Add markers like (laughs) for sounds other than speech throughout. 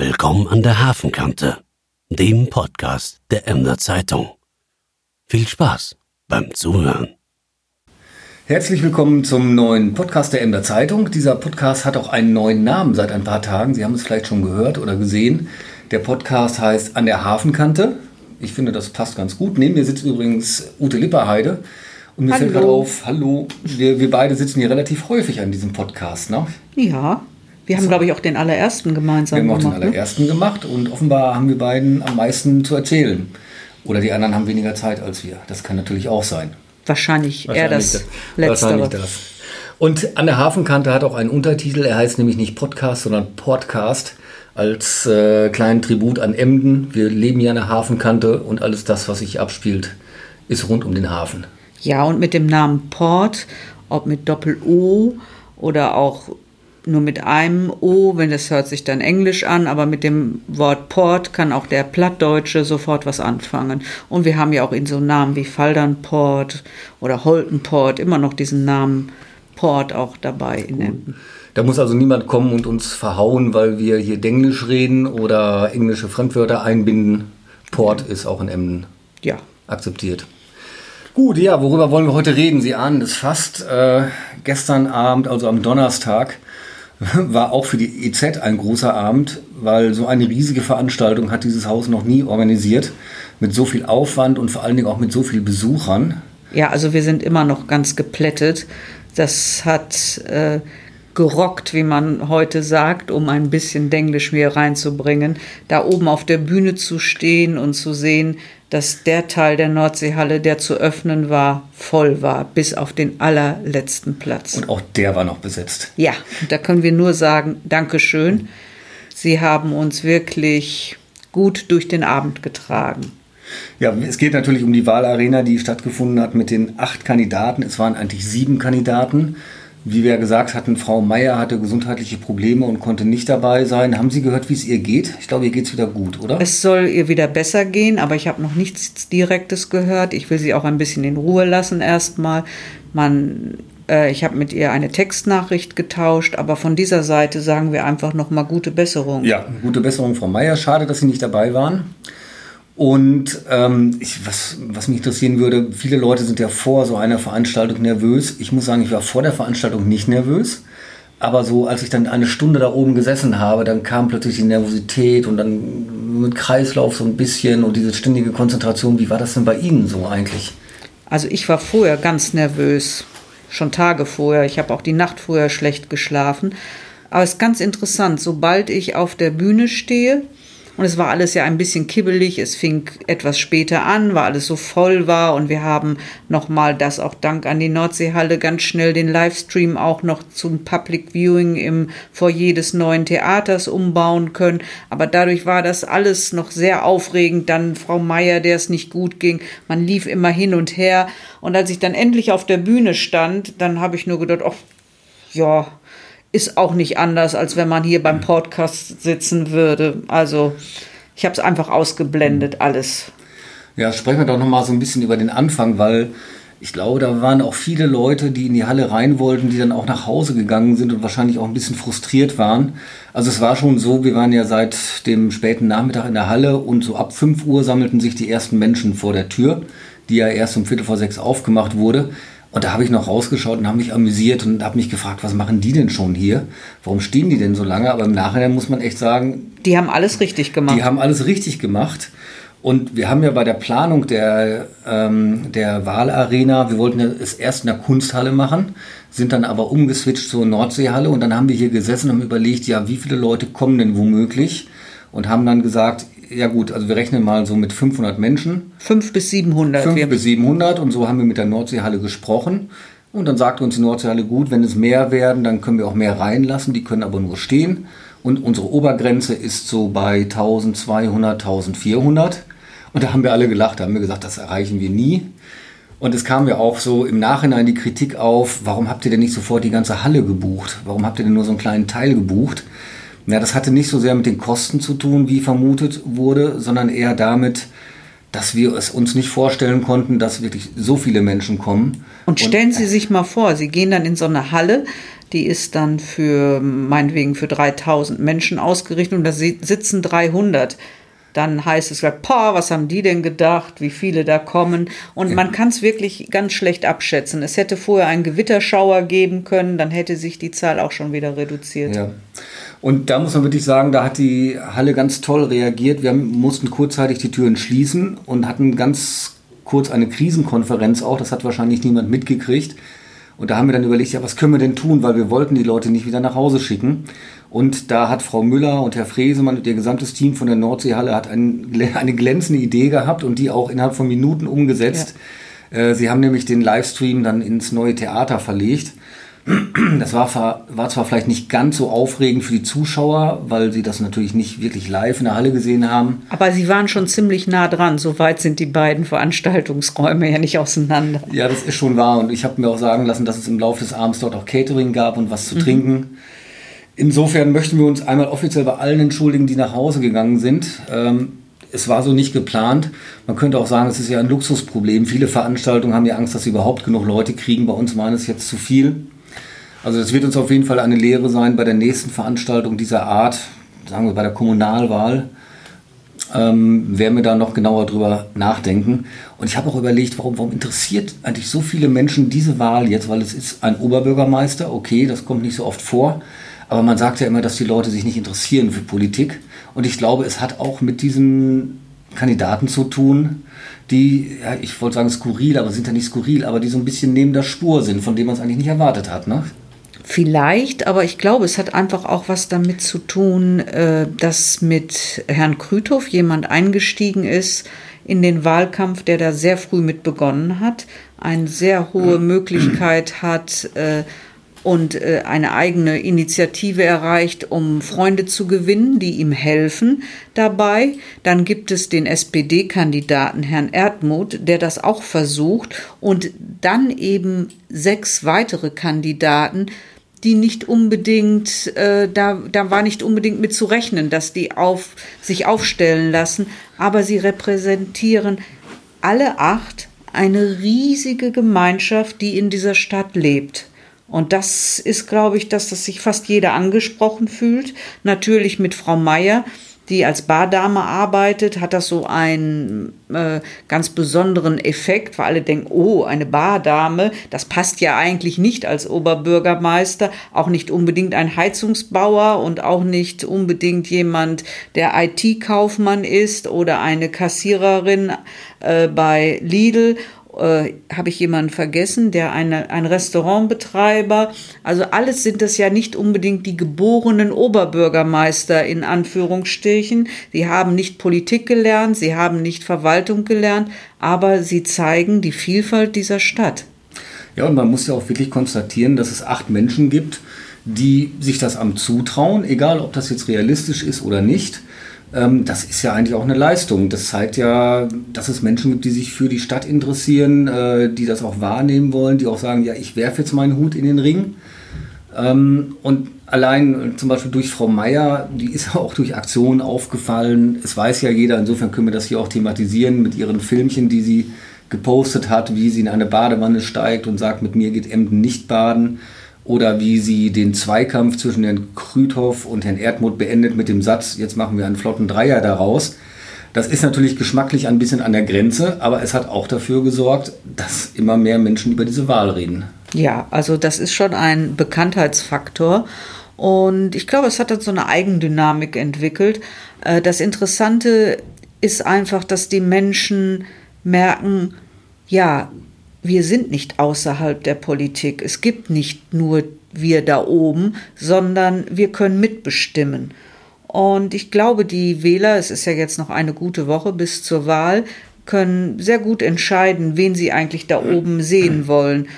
Willkommen an der Hafenkante, dem Podcast der Emder Zeitung. Viel Spaß beim Zuhören. Herzlich willkommen zum neuen Podcast der Emder Zeitung. Dieser Podcast hat auch einen neuen Namen seit ein paar Tagen. Sie haben es vielleicht schon gehört oder gesehen. Der Podcast heißt An der Hafenkante. Ich finde, das passt ganz gut. Neben mir sitzt übrigens Ute Lipperheide. Und mir Hallo. fällt gerade auf, hallo, wir, wir beide sitzen hier relativ häufig an diesem Podcast. Ne? Ja, wir haben, glaube ich, auch den allerersten gemeinsam Wir haben auch den gemacht. ne? allerersten gemacht und offenbar haben wir beiden am meisten zu erzählen. Oder die anderen haben weniger Zeit als wir. Das kann natürlich auch sein. Wahrscheinlich, eher das das- Letztere. wahrscheinlich das. Und an der Hafenkante hat auch einen Untertitel. Er heißt nämlich nicht Podcast, sondern Podcast. Als äh, kleinen Tribut an Emden. Wir leben hier an der Hafenkante und alles das, was sich abspielt, ist rund um den Hafen. Ja, und mit dem Namen Port, ob mit Doppel-O oder auch nur mit einem O, wenn das hört sich dann Englisch an, aber mit dem Wort Port kann auch der Plattdeutsche sofort was anfangen. Und wir haben ja auch in so Namen wie Faldernport oder Holtenport immer noch diesen Namen Port auch dabei in Emden. Da muss also niemand kommen und uns verhauen, weil wir hier Denglisch reden oder englische Fremdwörter einbinden. Port ist auch in Emden Ja, akzeptiert. Gut, ja, worüber wollen wir heute reden? Sie ahnen es fast. Äh, gestern Abend, also am Donnerstag, (laughs) war auch für die EZ ein großer Abend, weil so eine riesige Veranstaltung hat dieses Haus noch nie organisiert. Mit so viel Aufwand und vor allen Dingen auch mit so vielen Besuchern. Ja, also wir sind immer noch ganz geplättet. Das hat äh, gerockt, wie man heute sagt, um ein bisschen Denglisch mir reinzubringen. Da oben auf der Bühne zu stehen und zu sehen, dass der Teil der Nordseehalle, der zu öffnen war, voll war, bis auf den allerletzten Platz. Und auch der war noch besetzt. Ja, da können wir nur sagen, Dankeschön. Sie haben uns wirklich gut durch den Abend getragen. Ja, es geht natürlich um die Wahlarena, die stattgefunden hat mit den acht Kandidaten. Es waren eigentlich sieben Kandidaten. Wie wir gesagt hatten, Frau Meier hatte gesundheitliche Probleme und konnte nicht dabei sein. Haben Sie gehört, wie es ihr geht? Ich glaube, ihr geht es wieder gut, oder? Es soll ihr wieder besser gehen, aber ich habe noch nichts Direktes gehört. Ich will sie auch ein bisschen in Ruhe lassen erstmal. Man, äh, ich habe mit ihr eine Textnachricht getauscht, aber von dieser Seite sagen wir einfach noch mal gute Besserung. ja, gute Besserung, Frau Meier. Schade, dass Sie nicht dabei waren. Und ähm, ich, was, was mich interessieren würde, viele Leute sind ja vor so einer Veranstaltung nervös. Ich muss sagen, ich war vor der Veranstaltung nicht nervös. Aber so, als ich dann eine Stunde da oben gesessen habe, dann kam plötzlich die Nervosität und dann mit Kreislauf so ein bisschen und diese ständige Konzentration. Wie war das denn bei Ihnen so eigentlich? Also ich war vorher ganz nervös, schon Tage vorher. Ich habe auch die Nacht vorher schlecht geschlafen. Aber es ist ganz interessant, sobald ich auf der Bühne stehe, und es war alles ja ein bisschen kibbelig, es fing etwas später an, weil alles so voll war und wir haben nochmal das auch dank an die Nordseehalle ganz schnell den Livestream auch noch zum Public Viewing im Foyer des neuen Theaters umbauen können. Aber dadurch war das alles noch sehr aufregend. Dann Frau Meier, der es nicht gut ging. Man lief immer hin und her. Und als ich dann endlich auf der Bühne stand, dann habe ich nur gedacht, ach, ja, ist auch nicht anders, als wenn man hier beim Podcast sitzen würde. Also ich habe es einfach ausgeblendet, alles. Ja, sprechen wir doch noch mal so ein bisschen über den Anfang, weil ich glaube, da waren auch viele Leute, die in die Halle rein wollten, die dann auch nach Hause gegangen sind und wahrscheinlich auch ein bisschen frustriert waren. Also es war schon so, wir waren ja seit dem späten Nachmittag in der Halle und so ab 5 Uhr sammelten sich die ersten Menschen vor der Tür, die ja erst um Viertel vor sechs aufgemacht wurde. Und da habe ich noch rausgeschaut und habe mich amüsiert und habe mich gefragt, was machen die denn schon hier? Warum stehen die denn so lange? Aber im Nachhinein muss man echt sagen, Die haben alles richtig gemacht. die haben alles richtig gemacht. Und wir haben ja bei der Planung der, ähm, der Wahlarena, wir wollten es erst in der Kunsthalle machen, sind dann aber umgeswitcht zur Nordseehalle und dann haben wir hier gesessen und haben überlegt, ja, wie viele Leute kommen denn womöglich? Und haben dann gesagt, ja gut, also wir rechnen mal so mit 500 Menschen, Fünf bis 700. 5 Wir- bis 700 und so haben wir mit der Nordseehalle gesprochen. Und dann sagte uns die Nordseehalle, gut, wenn es mehr werden, dann können wir auch mehr reinlassen, die können aber nur stehen. Und unsere Obergrenze ist so bei 1200, 1400. Und da haben wir alle gelacht, da haben wir gesagt, das erreichen wir nie. Und es kam ja auch so im Nachhinein die Kritik auf, warum habt ihr denn nicht sofort die ganze Halle gebucht? Warum habt ihr denn nur so einen kleinen Teil gebucht? Ja, das hatte nicht so sehr mit den Kosten zu tun, wie vermutet wurde, sondern eher damit, dass wir es uns nicht vorstellen konnten, dass wirklich so viele Menschen kommen. Und stellen Sie sich mal vor, Sie gehen dann in so eine Halle, Die ist dann für, meinetwegen, für 3000 Menschen ausgerichtet und da sitzen 300 dann heißt es, boah, was haben die denn gedacht, wie viele da kommen. Und ja. man kann es wirklich ganz schlecht abschätzen. Es hätte vorher einen Gewitterschauer geben können, dann hätte sich die Zahl auch schon wieder reduziert. Ja. Und da muss man wirklich sagen, da hat die Halle ganz toll reagiert. Wir mussten kurzzeitig die Türen schließen und hatten ganz kurz eine Krisenkonferenz auch. Das hat wahrscheinlich niemand mitgekriegt. Und da haben wir dann überlegt, ja, was können wir denn tun, weil wir wollten die Leute nicht wieder nach Hause schicken. Und da hat Frau Müller und Herr Fresemann und ihr gesamtes Team von der Nordseehalle hat ein, eine glänzende Idee gehabt und die auch innerhalb von Minuten umgesetzt. Ja. Äh, sie haben nämlich den Livestream dann ins neue Theater verlegt. Das war, war zwar vielleicht nicht ganz so aufregend für die Zuschauer, weil sie das natürlich nicht wirklich live in der Halle gesehen haben. Aber sie waren schon ziemlich nah dran. So weit sind die beiden Veranstaltungsräume ja nicht auseinander. Ja, das ist schon wahr. Und ich habe mir auch sagen lassen, dass es im Laufe des Abends dort auch Catering gab und was zu mhm. trinken. Insofern möchten wir uns einmal offiziell bei allen entschuldigen, die nach Hause gegangen sind. Ähm, es war so nicht geplant. Man könnte auch sagen, es ist ja ein Luxusproblem. Viele Veranstaltungen haben ja Angst, dass sie überhaupt genug Leute kriegen. Bei uns waren es jetzt zu viel. Also das wird uns auf jeden Fall eine Lehre sein bei der nächsten Veranstaltung dieser Art, sagen wir bei der Kommunalwahl. Ähm, werden wir da noch genauer drüber nachdenken. Und ich habe auch überlegt, warum, warum interessiert eigentlich so viele Menschen diese Wahl jetzt? Weil es ist ein Oberbürgermeister, okay, das kommt nicht so oft vor. Aber man sagt ja immer, dass die Leute sich nicht interessieren für Politik. Und ich glaube, es hat auch mit diesen Kandidaten zu tun, die, ja, ich wollte sagen skurril, aber sind ja nicht skurril, aber die so ein bisschen neben der Spur sind, von denen man es eigentlich nicht erwartet hat. Ne? Vielleicht, aber ich glaube, es hat einfach auch was damit zu tun, äh, dass mit Herrn Krüthoff jemand eingestiegen ist in den Wahlkampf, der da sehr früh mit begonnen hat, eine sehr hohe Möglichkeit hat, äh, und äh, eine eigene Initiative erreicht, um Freunde zu gewinnen, die ihm helfen dabei. Dann gibt es den SPD-Kandidaten Herrn Erdmuth, der das auch versucht und dann eben sechs weitere Kandidaten, die nicht unbedingt, äh, da, da war nicht unbedingt mit zu rechnen, dass die auf, sich aufstellen lassen, aber sie repräsentieren alle acht eine riesige Gemeinschaft, die in dieser Stadt lebt. Und das ist, glaube ich, dass das sich fast jeder angesprochen fühlt. Natürlich mit Frau Meier, die als Bardame arbeitet, hat das so einen äh, ganz besonderen Effekt, weil alle denken, oh, eine Bardame, das passt ja eigentlich nicht als Oberbürgermeister, auch nicht unbedingt ein Heizungsbauer und auch nicht unbedingt jemand, der IT-Kaufmann ist oder eine Kassiererin äh, bei Lidl äh, habe ich jemanden vergessen, der eine, ein Restaurantbetreiber. Also alles sind das ja nicht unbedingt die geborenen Oberbürgermeister in Anführungsstrichen. Sie haben nicht Politik gelernt, sie haben nicht Verwaltung gelernt, aber sie zeigen die Vielfalt dieser Stadt. Ja, und man muss ja auch wirklich konstatieren, dass es acht Menschen gibt, die sich das Amt zutrauen, egal ob das jetzt realistisch ist oder nicht das ist ja eigentlich auch eine Leistung. Das zeigt ja, dass es Menschen gibt, die sich für die Stadt interessieren, äh, die das auch wahrnehmen wollen, die auch sagen, ja, ich werfe jetzt meinen Hut in den Ring. Ähm, und allein zum Beispiel durch Frau Meier, die ist (laughs) auch durch Aktionen aufgefallen. Es weiß ja jeder, insofern können wir das hier auch thematisieren mit ihren Filmchen, die sie gepostet hat, wie sie in eine Badewanne steigt und sagt, mit mir geht Emden nicht baden oder wie sie den Zweikampf zwischen Herrn Krüthoff und Herrn Erdmuth beendet mit dem Satz, jetzt machen wir einen flotten Dreier daraus. Das ist natürlich geschmacklich ein bisschen an der Grenze, aber es hat auch dafür gesorgt, dass immer mehr Menschen über diese Wahl reden. Ja, also das ist schon ein Bekanntheitsfaktor. Und ich glaube, es hat dann so eine Eigendynamik entwickelt. Äh, das Interessante ist einfach, dass die Menschen merken, ja, wir sind nicht außerhalb der Politik. Es gibt nicht nur wir da oben, sondern wir können mitbestimmen. Und ich glaube, die Wähler, es ist ja jetzt noch eine gute Woche bis zur Wahl, können sehr gut entscheiden, wen sie eigentlich da oben sehen wollen.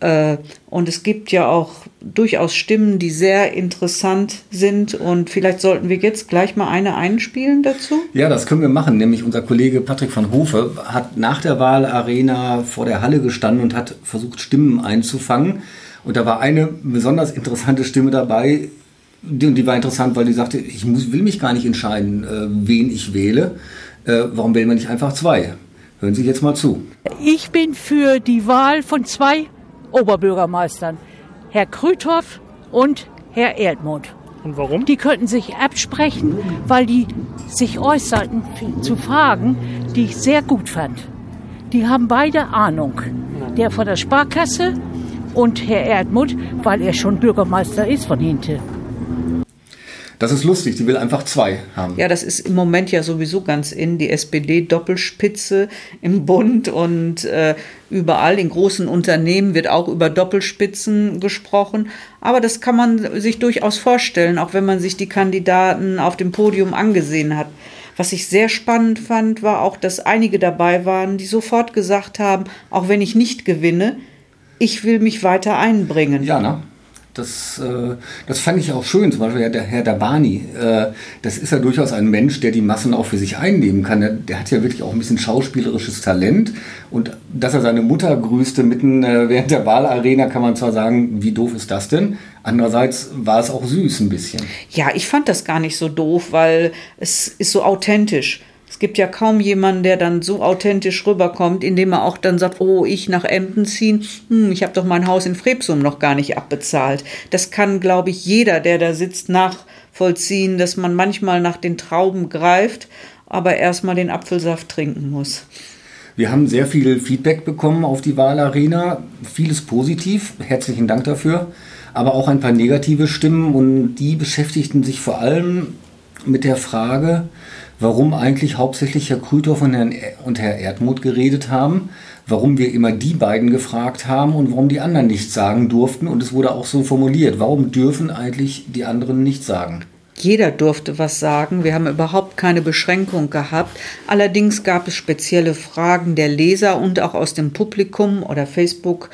Äh, und es gibt ja auch durchaus Stimmen, die sehr interessant sind. Und vielleicht sollten wir jetzt gleich mal eine einspielen dazu. Ja, das können wir machen. Nämlich unser Kollege Patrick van Hofe hat nach der Wahlarena vor der Halle gestanden und hat versucht, Stimmen einzufangen. Und da war eine besonders interessante Stimme dabei. Die, die war interessant, weil die sagte, ich muss, will mich gar nicht entscheiden, äh, wen ich wähle. Äh, warum wählen wir nicht einfach zwei? Hören Sie jetzt mal zu. Ich bin für die Wahl von zwei Oberbürgermeistern. Herr Krüthoff und Herr Erdmund. Und warum? Die könnten sich absprechen, weil die sich äußerten zu Fragen, die ich sehr gut fand. Die haben beide Ahnung. Der von der Sparkasse und Herr Erdmund, weil er schon Bürgermeister ist von Hinte. Das ist lustig, die will einfach zwei haben. Ja, das ist im Moment ja sowieso ganz in, die SPD-Doppelspitze im Bund und äh, überall in großen Unternehmen wird auch über Doppelspitzen gesprochen. Aber das kann man sich durchaus vorstellen, auch wenn man sich die Kandidaten auf dem Podium angesehen hat. Was ich sehr spannend fand, war auch, dass einige dabei waren, die sofort gesagt haben, auch wenn ich nicht gewinne, ich will mich weiter einbringen. Ja, ne? Das, äh, das fand ich auch schön, zum Beispiel der Herr Dabani. Äh, das ist ja durchaus ein Mensch, der die Massen auch für sich einnehmen kann. Der, der, hat ja wirklich auch ein bisschen schauspielerisches Talent. Und dass er seine Mutter grüßte mitten äh, während der Wahlarena, kann man zwar sagen, wie doof ist das denn? Andererseits war es auch süß ein bisschen. Ja, ich fand das gar nicht so doof, weil es ist so authentisch. Es gibt ja kaum jemanden, der dann so authentisch rüberkommt, indem er auch dann sagt, oh, ich nach Emden ziehen, hm, ich habe doch mein Haus in Frebsum noch gar nicht abbezahlt. Das kann, glaube ich, jeder, der da sitzt, nachvollziehen, dass man manchmal nach den Trauben greift, aber erstmal den Apfelsaft trinken muss. Wir haben sehr viel Feedback bekommen auf die Wahlarena, vieles positiv, herzlichen Dank dafür, aber auch ein paar negative Stimmen. Und die beschäftigten sich vor allem mit der Frage, warum eigentlich hauptsächlich Herr Krüthoff und, Herrn und Herr Erdmuth geredet haben, warum wir immer die beiden gefragt haben und warum die anderen nichts sagen durften. Und es wurde auch so formuliert, warum dürfen eigentlich die anderen nichts sagen? Jeder durfte was sagen. Wir haben überhaupt keine Beschränkung gehabt. Allerdings gab es spezielle Fragen der Leser und auch aus dem Publikum oder Facebook.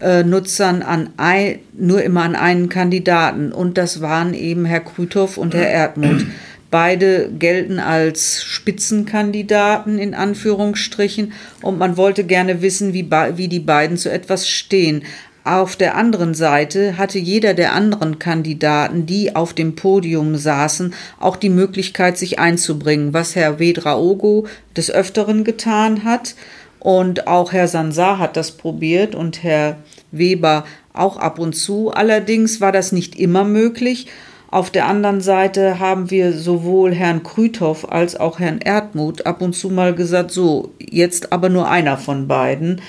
Nutzern an ein, nur immer an einen Kandidaten. Und das waren eben Herr Krüthoff und Herr (clears throat) Erdmuth. Beide gelten als Spitzenkandidaten in Anführungsstrichen und man wollte gerne wissen, wie, wie die beiden zu etwas stehen. Auf der anderen Seite hatte jeder der anderen Kandidaten, die auf dem Podium saßen, auch die Möglichkeit, sich einzubringen, was Herr Vedraogo des Öfteren getan hat. Und auch Herr Sansar hat das probiert und Herr Weber auch ab und zu. Allerdings war das nicht immer möglich. Auf der anderen Seite haben wir sowohl Herrn Krüthoff als auch Herrn Erdmuth ab und zu mal gesagt, so, jetzt aber nur einer von beiden.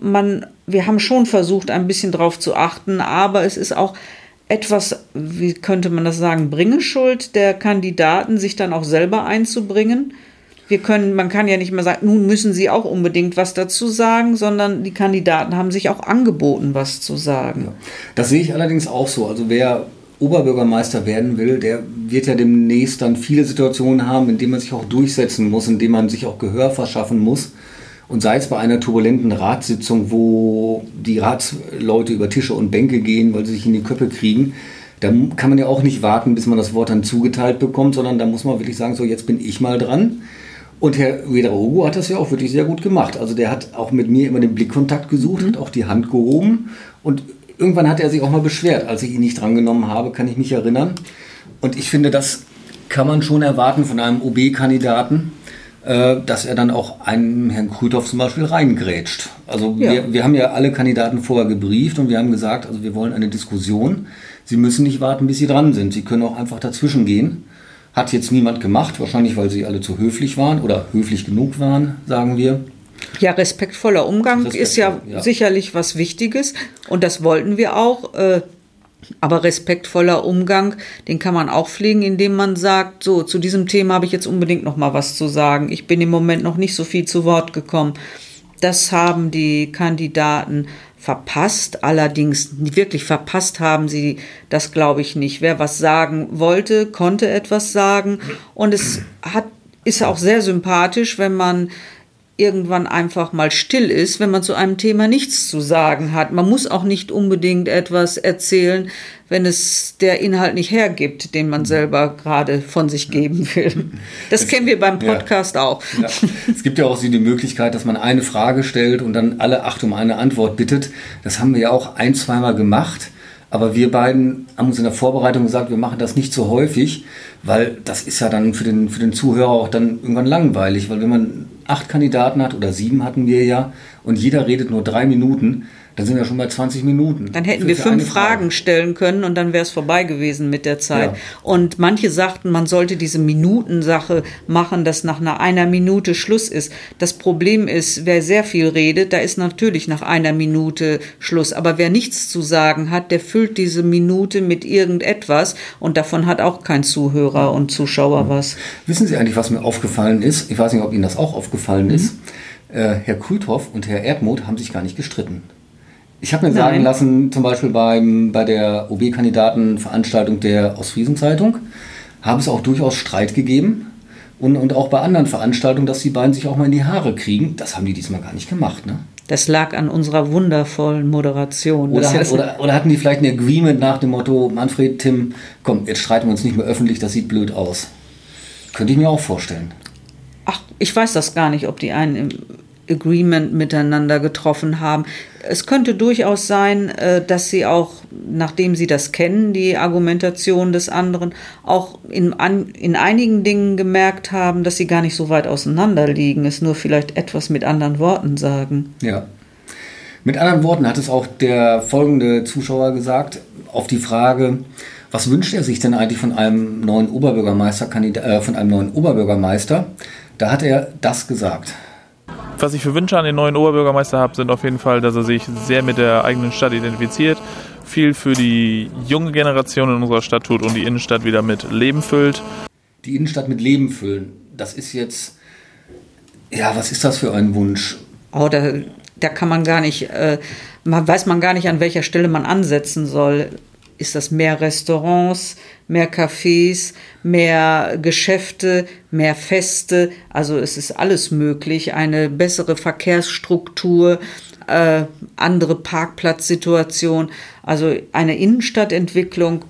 Man, wir haben schon versucht, ein bisschen drauf zu achten, aber es ist auch etwas, wie könnte man das sagen, Bringeschuld der Kandidaten, sich dann auch selber einzubringen. Wir können, man kann ja nicht mehr sagen, nun müssen sie auch unbedingt was dazu sagen, sondern die Kandidaten haben sich auch angeboten, was zu sagen. Das sehe ich allerdings auch so. Also wer Oberbürgermeister werden will, der wird ja demnächst dann viele Situationen haben, in denen man sich auch durchsetzen muss, in denen man sich auch Gehör verschaffen muss. Und sei es bei einer turbulenten Ratssitzung, wo die Ratsleute über Tische und Bänke gehen, weil sie sich in die Köpfe kriegen, da kann man ja auch nicht warten, bis man das Wort dann zugeteilt bekommt, sondern da muss man wirklich sagen, so jetzt bin ich mal dran. Und Herr Wederaogo hat das ja auch wirklich sehr gut gemacht. Also der hat auch mit mir immer den Blickkontakt gesucht, mhm. hat auch die Hand gehoben und irgendwann hat er sich auch mal beschwert, als ich ihn nicht drangenommen habe, kann ich mich erinnern. Und ich finde, das kann man schon erwarten von einem OB-Kandidaten, äh, dass er dann auch einen Herrn Krüthoff zum Beispiel reingrätscht. Also ja. wir, wir haben ja alle Kandidaten vorher gebrieft und wir haben gesagt, also wir wollen eine Diskussion. Sie müssen nicht warten, bis sie dran sind. Sie können auch einfach dazwischen gehen. Hat jetzt niemand gemacht, wahrscheinlich weil sie alle zu höflich waren oder höflich genug waren, sagen wir. Ja, respektvoller Umgang Respektvoll, ist ja, ja, sicherlich was Wichtiges und das wollten wir auch. Äh, aber respektvoller Umgang, den kann man auch pflegen, indem man sagt, so, zu diesem Thema habe ich jetzt unbedingt noch mal was zu sagen. Ich bin im Moment noch nicht so viel zu Wort gekommen. Das haben die Kandidaten verpasst. Allerdings wirklich verpasst haben sie das, glaube ich, nicht. Wer was sagen wollte, konnte etwas sagen. Und es hat, ist auch sehr sympathisch, wenn man irgendwann einfach mal still ist, wenn man zu einem Thema nichts zu sagen hat. Man muss auch nicht unbedingt etwas erzählen, wenn es der Inhalt nicht hergibt, den man selber gerade von sich geben will. Das es, kennen wir beim Podcast ja, auch. Ja. Es gibt ja auch die Möglichkeit, dass man eine Frage stellt und dann alle acht um eine Antwort bittet. Das haben wir ja auch ein, zweimal gemacht. Aber wir beiden haben uns in der Vorbereitung gesagt, wir machen das nicht so häufig, weil das ist ja dann für den, für den Zuhörer auch dann irgendwann langweilig. Weil wenn man acht Kandidaten hat oder sieben hatten wir ja. Und jeder redet nur drei Minuten, Dann sind wir schon bei 20 Minuten. Dann hätten Für- wir für fünf eine Frage. Fragen stellen können und dann wäre es vorbei gewesen mit der Zeit. Ja. Und manche sagten, man sollte diese Minutensache machen, dass nach einer, einer Minute Schluss ist. Das Problem ist, wer sehr viel redet, da ist natürlich nach einer Minute Schluss. Aber wer nichts zu sagen hat, der füllt diese Minute mit irgendetwas und davon hat auch kein Zuhörer und Zuschauer was. Wissen Sie eigentlich, was mir aufgefallen ist? Ich weiß nicht, ob Ihnen das auch aufgefallen ist. Äh, Herr Krüthoff und Herr Erdmuth haben sich gar nicht gestritten. Ich habe mir sagen Nein. lassen, zum Beispiel beim, bei der OB-Kandidatenveranstaltung der Ostfriesen-Zeitung, haben es auch durchaus Streit gegeben. Und, und auch bei anderen Veranstaltungen, dass die beiden sich auch mal in die Haare kriegen. Das haben die diesmal gar nicht gemacht. Ne? Das lag an unserer wundervollen Moderation. Oder, hat, oder, oder hatten die vielleicht ein Agreement nach dem Motto, Manfred, Tim, komm, jetzt streiten wir uns nicht mehr öffentlich, das sieht blöd aus. Könnte ich mir auch vorstellen. Ach, ich weiß das gar nicht, ob die ein Agreement miteinander getroffen haben. Es könnte durchaus sein, äh, dass sie auch, nachdem sie das kennen, die Argumentation des anderen, auch in, in einigen Dingen gemerkt haben, dass sie gar nicht so weit auseinander liegen, es nur vielleicht etwas mit anderen Worten sagen. Ja. Mit anderen Worten hat es auch der folgende Zuschauer gesagt, auf die Frage, was wünscht er sich denn eigentlich von einem neuen Oberbürgermeister, äh, von einem neuen Oberbürgermeister? Da hat er das gesagt. Was ich für Wünsche an den neuen Oberbürgermeister habe, sind auf jeden Fall, dass er sich sehr mit der eigenen Stadt identifiziert, viel für die junge Generation in unserer Stadt tut und die Innenstadt wieder mit Leben füllt. Die Innenstadt mit Leben füllen. Das ist jetzt, ja, was ist das für ein Wunsch? Oh, da, da kann man gar nicht, äh, man weiß man gar nicht, an welcher Stelle man ansetzen soll. Ist das mehr Restaurants, mehr Cafés, mehr Geschäfte, mehr Feste? Also es ist alles möglich. Eine bessere Verkehrsstruktur, äh, andere Parkplatzsituation. Also eine Innenstadtentwicklung,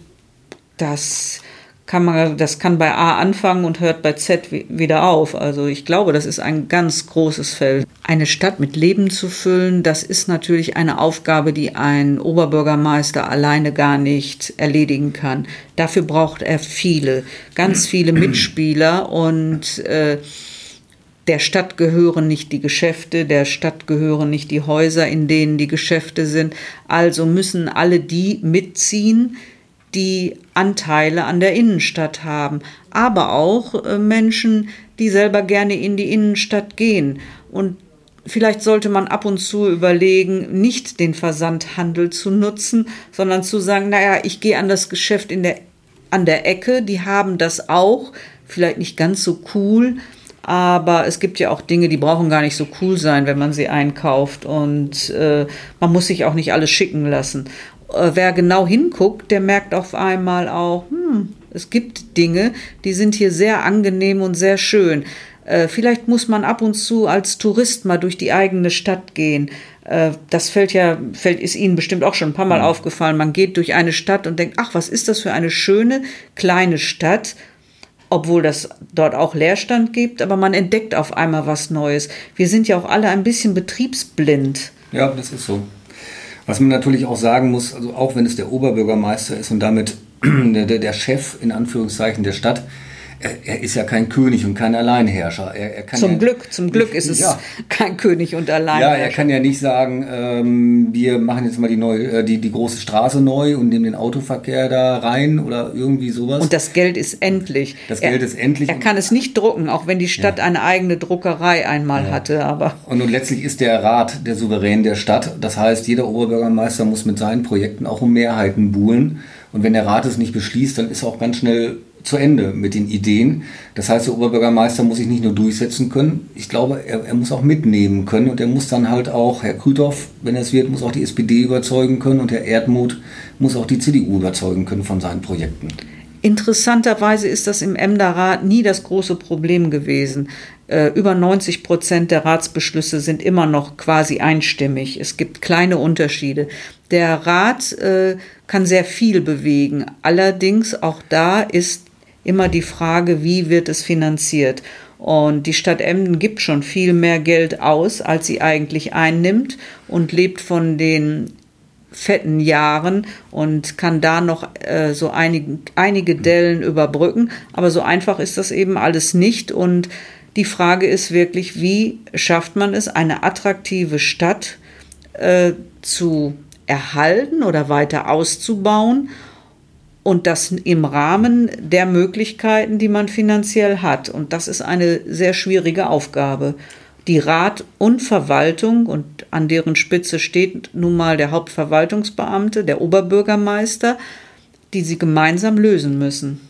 das kann man, das kann bei A anfangen und hört bei Z wi- wieder auf. Also ich glaube, das ist ein ganz großes Feld. Eine Stadt mit Leben zu füllen, das ist natürlich eine Aufgabe, die ein Oberbürgermeister alleine gar nicht erledigen kann. Dafür braucht er viele, ganz viele Mitspieler und äh, der Stadt gehören nicht die Geschäfte, der Stadt gehören nicht die Häuser, in denen die Geschäfte sind. Also müssen alle die mitziehen, die Anteile an der Innenstadt haben, aber auch äh, Menschen, die selber gerne in die Innenstadt gehen. Und vielleicht sollte man ab und zu überlegen, nicht den Versandhandel zu nutzen, sondern zu sagen, naja, ich gehe an das Geschäft in der, an der Ecke, die haben das auch, vielleicht nicht ganz so cool, aber es gibt ja auch Dinge, die brauchen gar nicht so cool sein, wenn man sie einkauft. Und äh, man muss sich auch nicht alles schicken lassen. Äh, wer genau hinguckt, der merkt auf einmal auch, hm, es gibt Dinge, die sind hier sehr angenehm und sehr schön. Äh, vielleicht muss man ab und zu als Tourist mal durch die eigene Stadt gehen. Äh, das fällt ja, fällt, ist Ihnen bestimmt auch schon ein paar Mal aufgefallen. Man geht durch eine Stadt und denkt, ach, was ist das für eine schöne kleine Stadt? obwohl das dort auch Leerstand gibt, aber man entdeckt auf einmal was Neues. Wir sind ja auch alle ein bisschen betriebsblind. Ja, das ist so. Was man natürlich auch sagen muss, also auch wenn es der Oberbürgermeister ist und damit (clears throat) der, der, Chef in Anführungszeichen der Stadt, er, er ist ja kein König und kein Alleinherrscher. Er, er kann Zum ja, Glück, zum Glück ist es Ja. kein König und allein. Ja, er kann ja nicht sagen, ähm, wir machen jetzt mal die, neue, äh, die, die große Straße neu und nehmen den Autoverkehr da rein oder irgendwie sowas. und das Geld ist endlich. Das er, Geld ist endlich. Er kann es nicht drucken, auch wenn die Stadt eine eigene Druckerei einmal hatte, aber Und nun letztlich ist der Rat der Souverän der Stadt. Das heißt, jeder Oberbürgermeister muss mit seinen Projekten auch um Mehrheiten buhlen. Und wenn der Rat es nicht beschließt, dann ist auch ganz schnell zu Ende mit den Ideen. Das heißt, der Oberbürgermeister muss sich nicht nur durchsetzen können, ich glaube, er, er muss auch mitnehmen können und er muss dann halt auch, Herr Krüthoff, wenn es wird, muss auch die SPD überzeugen können und Herr Erdmuth muss auch die CDU überzeugen können von seinen Projekten. Interessanterweise ist das im Emder-Rat nie das große Problem gewesen. Äh, über 90 Prozent der Ratsbeschlüsse sind immer noch quasi einstimmig. Es gibt kleine Unterschiede. Der Rat äh, kann sehr viel bewegen. Allerdings auch da ist immer die Frage, wie wird es finanziert. Und die Stadt Emden gibt schon viel mehr Geld aus, als sie eigentlich einnimmt und lebt von den fetten Jahren und kann da noch äh, so einige, einige Dellen überbrücken. Aber so einfach ist das eben alles nicht. Und die Frage ist wirklich, wie schafft man es, eine attraktive Stadt äh, zu erhalten oder weiter auszubauen und das im Rahmen der Möglichkeiten, die man finanziell hat. Und das ist eine sehr schwierige Aufgabe. Die Rat und Verwaltung, und an deren Spitze steht nun mal der Hauptverwaltungsbeamte, der Oberbürgermeister, die sie gemeinsam lösen müssen.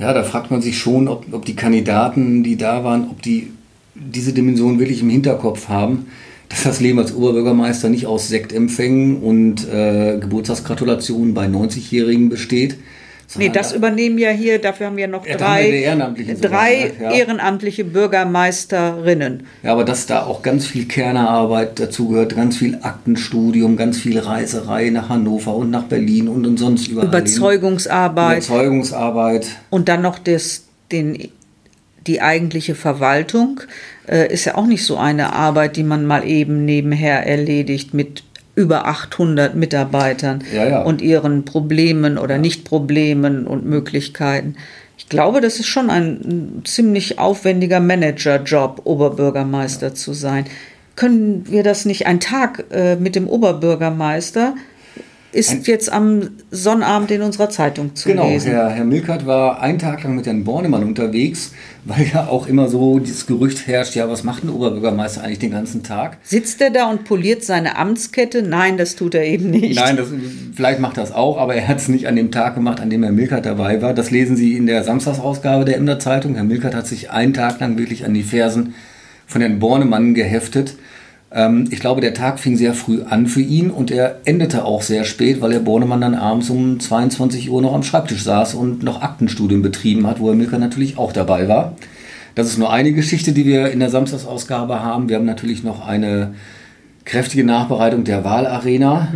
Ja, da fragt man sich schon, ob, ob die Kandidaten, die da waren, ob die diese Dimension wirklich im Hinterkopf haben, dass das Leben als Oberbürgermeister nicht aus Sektempfängen und äh, Geburtstagsgratulationen bei 90-Jährigen besteht. Nee, das übernehmen ja hier, dafür haben wir noch Ja, drei, wir drei sogar, ja. ehrenamtliche Bürgermeisterinnen. Ja, aber dass da auch ganz viel Kernerarbeit dazu gehört, ganz viel Aktenstudium, ganz viel Reiserei nach Hannover und nach Berlin und, und sonst überall. Überzeugungsarbeit Überzeugungsarbeit. und dann noch das, den, die eigentliche Verwaltung äh, ist ja auch nicht so eine Arbeit, die man mal eben nebenher erledigt mit über 800 Mitarbeitern Ja, ja. und ihren Problemen oder Nicht-Problemen und Möglichkeiten. Ich glaube, das ist schon ein, ziemlich aufwendiger Managerjob, Oberbürgermeister zu sein. Können wir das nicht, ein Tag äh, mit dem Oberbürgermeister ist jetzt am Sonnabend in unserer Zeitung zu Genau, lesen. Herr, Herr Milkert war einen Tag lang mit Herrn Bornemann unterwegs, weil ja auch immer so dieses Gerücht herrscht, ja, was macht ein Oberbürgermeister eigentlich den ganzen Tag? Sitzt er da und poliert seine Amtskette? Nein, das tut er eben nicht. Nein, das, vielleicht macht er das auch, aber er hat es nicht an dem Tag gemacht, an dem Herr Milkert dabei war. Das lesen Sie in der Samstagsausgabe der Emder Zeitung. Herr Milkert hat sich einen Tag lang wirklich an die Fersen von Herrn Bornemann geheftet. Ähm, ich glaube, der Tag fing sehr früh an für ihn und er endete auch sehr spät, weil Herr Bornemann dann abends um 22 Uhr noch am Schreibtisch saß und noch Aktenstudien betrieben hat, wo Herr Milkert natürlich auch dabei war. Das ist nur eine Geschichte, die wir in der Samstagsausgabe haben. Wir haben natürlich noch eine kräftige Nachbereitung der Wahlarena.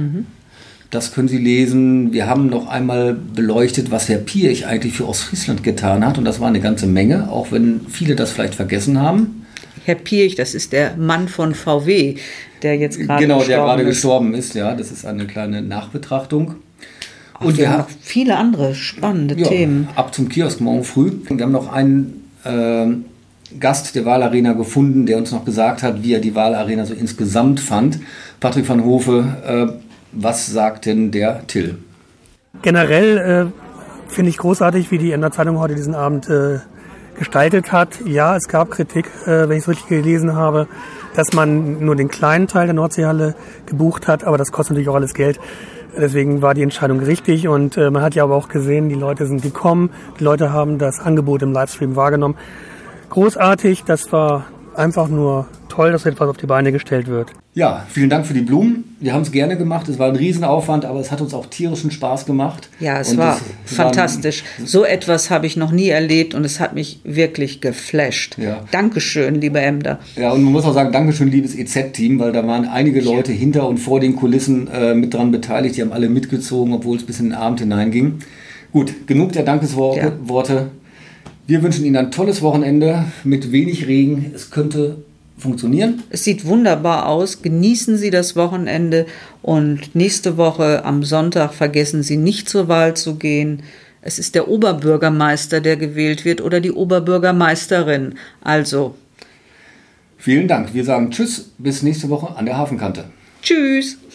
Das können Sie lesen. Wir haben noch einmal beleuchtet, was Herr Pirch eigentlich für Ostfriesland getan hat. Und das war eine ganze Menge, auch wenn viele das vielleicht vergessen haben. Herr Pirch, das ist der Mann von VW, der jetzt gerade genau, der gestorben gerade ist. gestorben ist. Ja, das ist eine kleine Nachbetrachtung. Und wir haben noch viele andere spannende ja, Themen. ab zum Kiosk morgen früh. Und wir haben noch einen ähm, Gast der Wahlarena gefunden, der uns noch gesagt hat, wie er die Wahlarena so insgesamt fand. Patrick van Hofe, äh, was sagt denn der Till? Generell äh, finde ich großartig, wie die Emder Zeitung heute diesen Abend äh, gestaltet hat. Ja, es gab Kritik, äh, wenn ich es richtig gelesen habe, dass man nur den kleinen Teil der Nordseehalle gebucht hat, aber das kostet natürlich auch alles Geld. Deswegen war die Entscheidung richtig und äh, man hat ja aber auch gesehen, die Leute sind gekommen, die Leute haben das Angebot im Livestream wahrgenommen. Großartig, das war einfach nur toll, dass etwas auf die Beine gestellt wird. Ja, vielen Dank für die Blumen. Wir haben es gerne gemacht. Es war ein Riesenaufwand, aber es hat uns auch tierischen Spaß gemacht. Ja, es Und war es fantastisch. So etwas habe ich noch nie erlebt und es hat mich wirklich geflasht. Ja. Dankeschön, liebe Emder. Ja, und man muss auch sagen, Dankeschön, liebes EZ-Team, weil da waren einige Leute hinter und vor den Kulissen äh, mit dran beteiligt. Die haben alle mitgezogen, obwohl es bis in den Abend hineinging. Gut, genug der Dankesworte. Ja. Wir wünschen Ihnen ein tolles Wochenende mit wenig Regen. Es könnte funktionieren. Es sieht wunderbar aus. Genießen Sie das Wochenende und nächste Woche am Sonntag vergessen Sie nicht zur Wahl zu gehen. Es ist der Oberbürgermeister, der gewählt wird oder die Oberbürgermeisterin. Also, Vielen Dank. Wir sagen Tschüss, bis nächste Woche an der Hafenkante. tschüss.